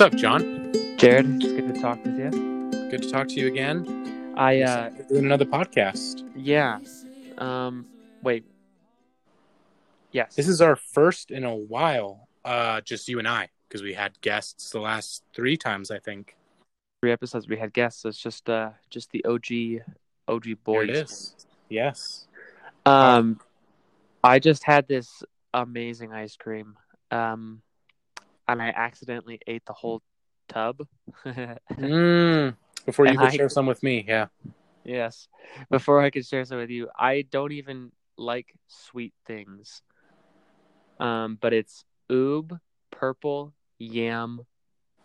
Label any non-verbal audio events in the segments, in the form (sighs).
What's up, John? Jared, it's good to talk with you. Good to talk to you again. I uh We're doing another podcast. yeah. Um wait. Yes. This is our first in a while, uh, just you and I, because we had guests the last three times, I think. three episodes we had guests. So it's just uh just the OG OG Here boys. it is. Yes. Um I just had this amazing ice cream. Um and I accidentally ate the whole tub. (laughs) Mm, before you And could I- share some with me, yeah. yes. Before I could share some with you, I don't even like sweet things. Um, but it's ube purple yam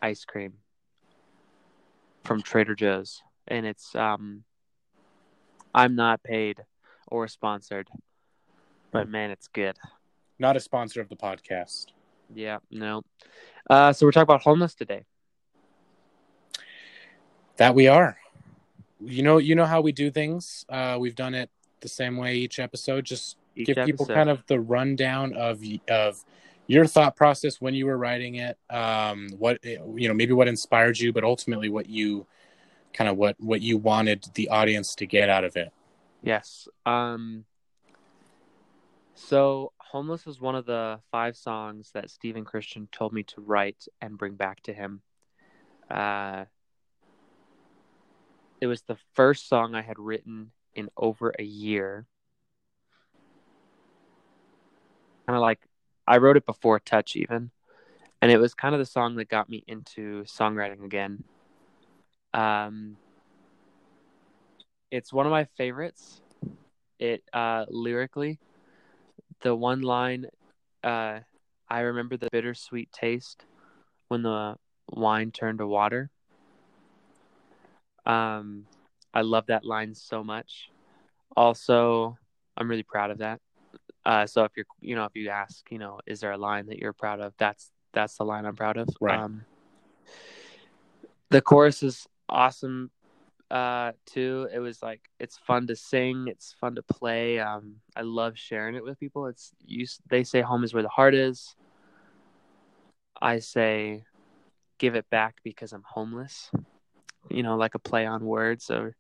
ice cream from Trader Joe's. And it's um I'm not paid or sponsored. But man, it's good. Not a sponsor of the podcast. Yeah, no. Uh so we're talking about homeless today. That we are. You know, you know how we do things. Uh, we've done it the same way each episode. Just Each give people kind of the rundown of of your thought process when you were writing it. Um, what you know, maybe what inspired you, but ultimately what you kind of what what you wanted the audience to get out of it. Yes. Um so Homeless was one of the five songs that Stephen Christian told me to write and bring back to him. Uh it was the first song I had written in over a year. Kind of like I wrote it before Touch even. And it was kind of the song that got me into songwriting again. Um it's one of my favorites. It uh lyrically the one line uh I remember the bittersweet taste when the wine turned to water. Um I love that line so much. Also, I'm really proud of that. Uh so if you're you know, if you ask, you know, is there a line that you're proud of? That's that's the line I'm proud of. Right. Um the chorus is awesome uh too it was like it's fun to sing it's fun to play um i love sharing it with people it's you they say home is where the heart is. I say give it back because i'm homeless you know like a play on words or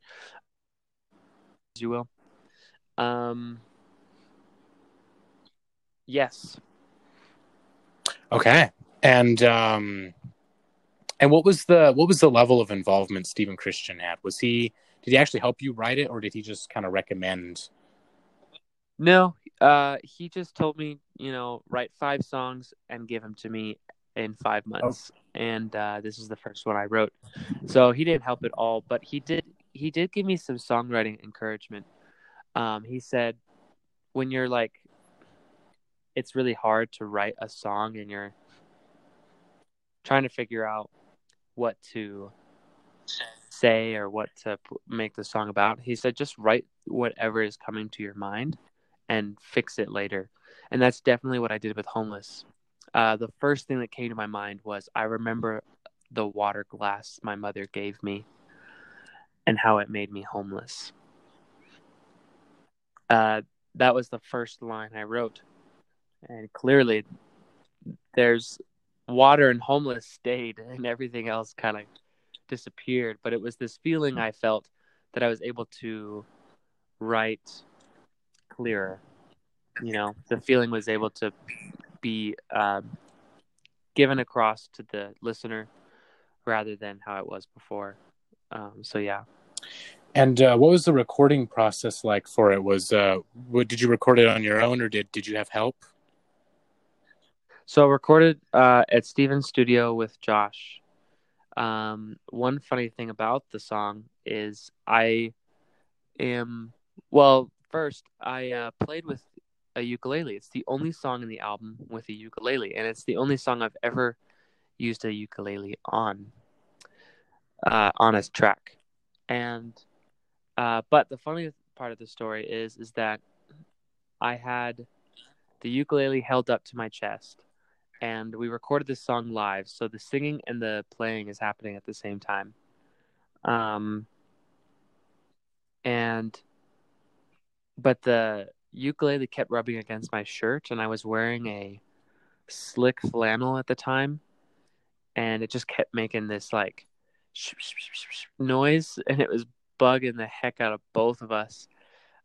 as you will. Um yes. Okay, and um, and what was the what was the level of involvement Stephen Christian had? Was he did he actually help you write it, or did he just kind of recommend? No, uh, he just told me, you know, write five songs and give them to me in five months. And uh, this is the first one I wrote. So he didn't help at all, but he did. He did give me some songwriting encouragement. Um, he said, when you're like, it's really hard to write a song and you're trying to figure out what to say or what to make the song about. He said, just write whatever is coming to your mind and fix it later. And that's definitely what I did with Homeless. Uh, the first thing that came to my mind was I remember the water glass my mother gave me and how it made me homeless. Uh, that was the first line I wrote. And clearly, there's water and homeless stayed, and everything else kind of disappeared. But it was this feeling I felt that I was able to write clearer. You know, the feeling was able to be um, given across to the listener rather than how it was before. Um, so yeah, And uh, what was the recording process like for it? Was uh, what, did you record it on your own, or did did you have help? So recorded uh, at Stephen's studio with Josh. Um, one funny thing about the song is I am well. First, I uh, played with a ukulele. It's the only song in the album with a ukulele, and it's the only song I've ever used a ukulele on uh, on a track. And uh, but the funny part of the story is is that I had the ukulele held up to my chest, and we recorded this song live. So the singing and the playing is happening at the same time. Um, and but the ukulele kept rubbing against my shirt, and I was wearing a slick flannel at the time, and it just kept making this like sh noise, and it was bugging the heck out of both of us.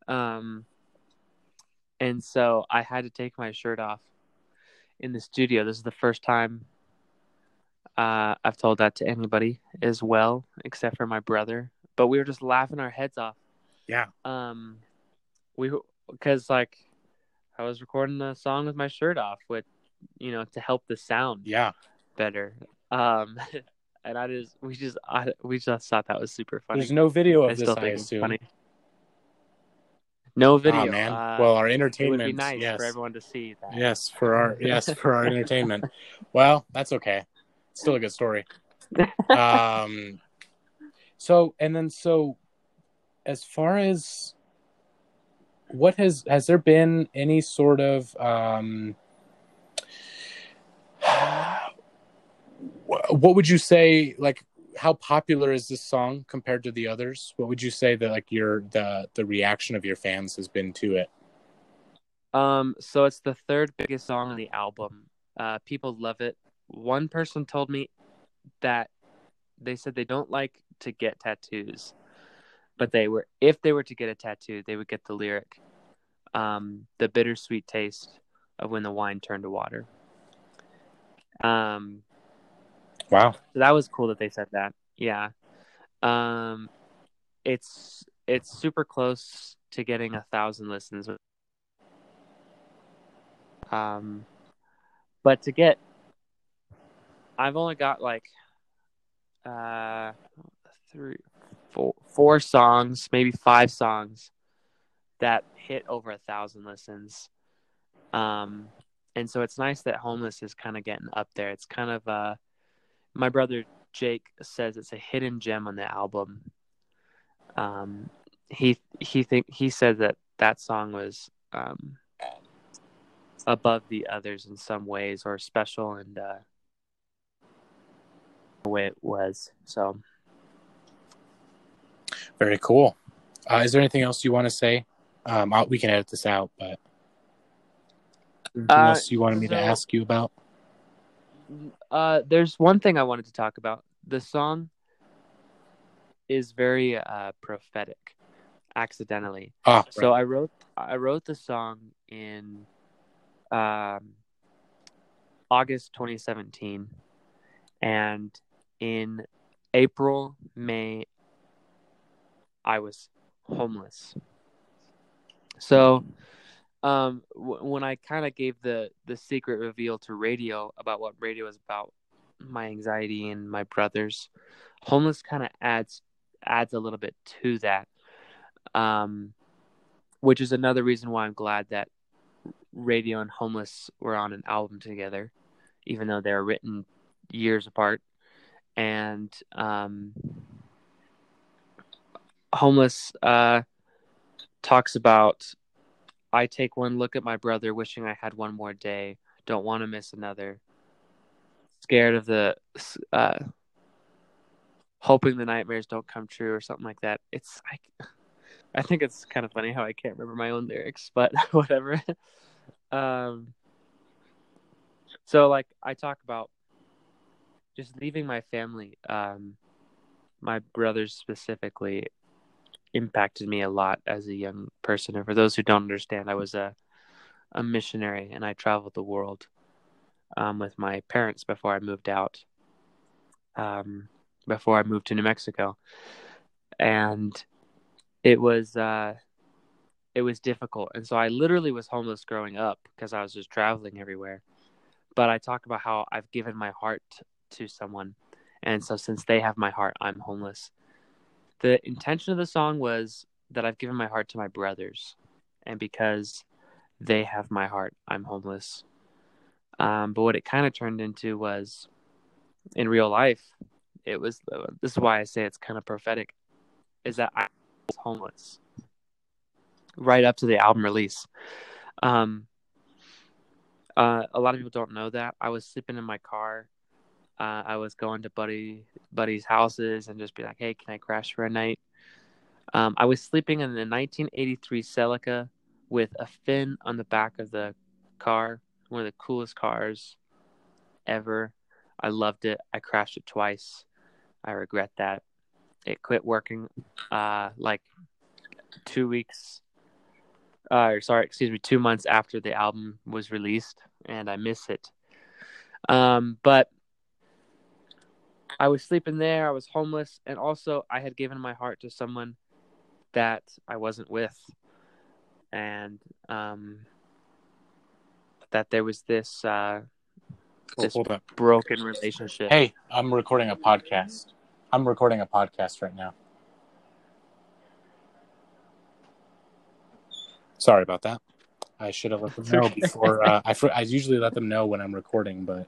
Um, and so I had to take my shirt off in the studio. This is the first time uh, I've told that to anybody as well, except for my brother. But we were just laughing our heads off. Yeah. Um, we because like I was recording the song with my shirt off, with you know to help the sound Yeah. better. Um, (laughs) and I just we just I, we just thought that was super funny. There's no video I of still this, I think it's assume. funny. No video, Oh, man. Uh, well, our it entertainment. would be nice yes. for everyone to see that. Yes, for our yes for our entertainment. (laughs) Well, that's okay. Still a good story. Um, so and then so, as far as what has has there been any sort of um, (sighs) what would you say like how popular is this song compared to the others? What would you say that like your the the reaction of your fans has been to it? Um, so it's the third biggest song on the album. Uh, people love it. One person told me that they said they don't like to get tattoos, but they were if they were to get a tattoo, they would get the lyric, um, "The bittersweet taste of when the wine turned to water." Um, Wow. so that was cool that they said that. Yeah. Um, it's it's super close to getting a thousand listens. Um, but to get, I've only got like, uh, three, four, four songs, maybe five songs that hit over a thousand listens. Um, and so it's nice that homeless is kind of getting up there. It's kind of uh, my brother Jake says it's a hidden gem on the album. Um, he he think he said that that song was um, above the others in some ways or special and uh, the way it was. So Very cool. Uh, is there anything else you want to say? Um, I'll, we can edit this out, but anything Uh, else you wanted me to ask you about? Uh, there's one thing I wanted to talk about. The song is very uh, prophetic, accidentally. Oh, So I wrote I wrote the song in um, August 2017, and in April May I was homeless. So um, w- when I kind of gave the the secret reveal to radio about what radio is about, my anxiety and my brothers, homeless kind of adds adds a little bit to that. Um, which is another reason why I'm glad that radio and homeless were on an album together, even though they're written years apart. And um, homeless uh, talks about I take one look at my brother, wishing I had one more day. Don't want to miss another. Scared of the, uh, hoping the nightmares don't come true or something like that. It's I, (sighs) I think it's kind of funny how I can't remember my own lyrics, (laughs) but (laughs) whatever. um, so like I talk about just leaving my family. Um, my brothers specifically impacted me a lot as a young person. And for those who don't understand, I was a a missionary and I traveled the world um, with my parents before I moved out. Um, before I moved to New Mexico, and it was uh, it was difficult, and so I literally was homeless growing up because I was just traveling everywhere. But I talk about how I've given my heart to someone, and so since they have my heart, I'm homeless the intention of the song was that I've given my heart to my brothers, and because they have my heart, I'm homeless. Um, but what it kind of turned into was, in real life, it was. This is why I say it's kind of prophetic, is that I was homeless right up to the album release. Um, Uh, a lot of people don't know that. I was sleeping in my car. Uh, I was going to buddy buddies' houses and just be like, "Hey, can I crash for a night?" Um, I was sleeping in the 1983 Celica with a fin on the back of the car, one of the coolest cars ever. I loved it. I crashed it twice. I regret that. It quit working uh, like two weeks, uh, sorry, excuse me, two months after the album was released, and I miss it. Um, but I was sleeping there. I was homeless, and also I had given my heart to someone that I wasn't with, and um, that there was this uh, Oh, this hold broken relationship. Hey, I'm recording a podcast. I'm recording a podcast right now. Sorry about that. I should have let them know before. Uh, (laughs) I for, I usually let them know when I'm recording, but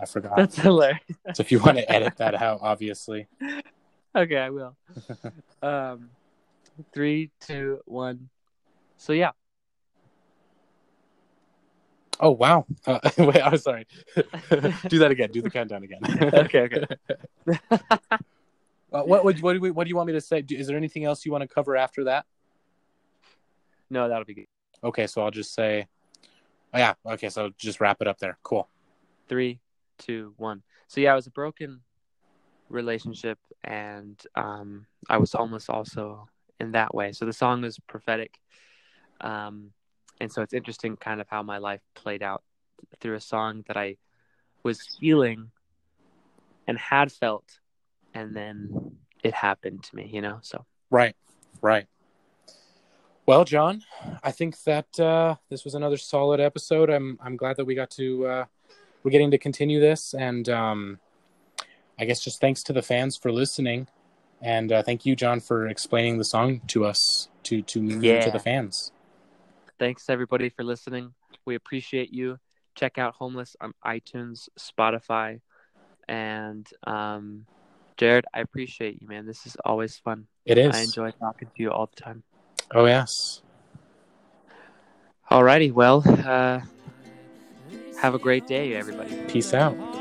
I forgot. That's hilarious. So if you want to edit that out, obviously. (laughs) Okay, I will. (laughs) um, three, two, one. So yeah, Oh wow! Uh, (laughs) wait, I'm sorry. do that again. Do the countdown again. okay, okay. Uh, what, what, what, do what do you want me to say? Do- Is there anything else you want to cover after that? No, that'll be good. Okay, so I'll just say, oh, yeah. Okay, so just wrap it up there. Cool. Three, two, one. So yeah, it was a broken relationship, and um, I was homeless also in that way. So the song was prophetic, um, and so it's interesting, kind of how my life played out through a song that I was feeling and had felt, and then it happened to me. You know, so Right, right. Well, John, I think that uh, this was another solid episode. I'm I'm glad that we got to uh, we're getting to continue this, and um, I guess just thanks to the fans for listening, and uh, thank you, John, for explaining the song to us to to and to the fans. thanks everybody for listening. We appreciate you. Check out Homeless on iTunes, Spotify, and um, Jared. I appreciate you, man. This is always fun. It is. I enjoy talking to you all the time. Oh yes. Alrighty, well, uh, have a great day, everybody. Peace out.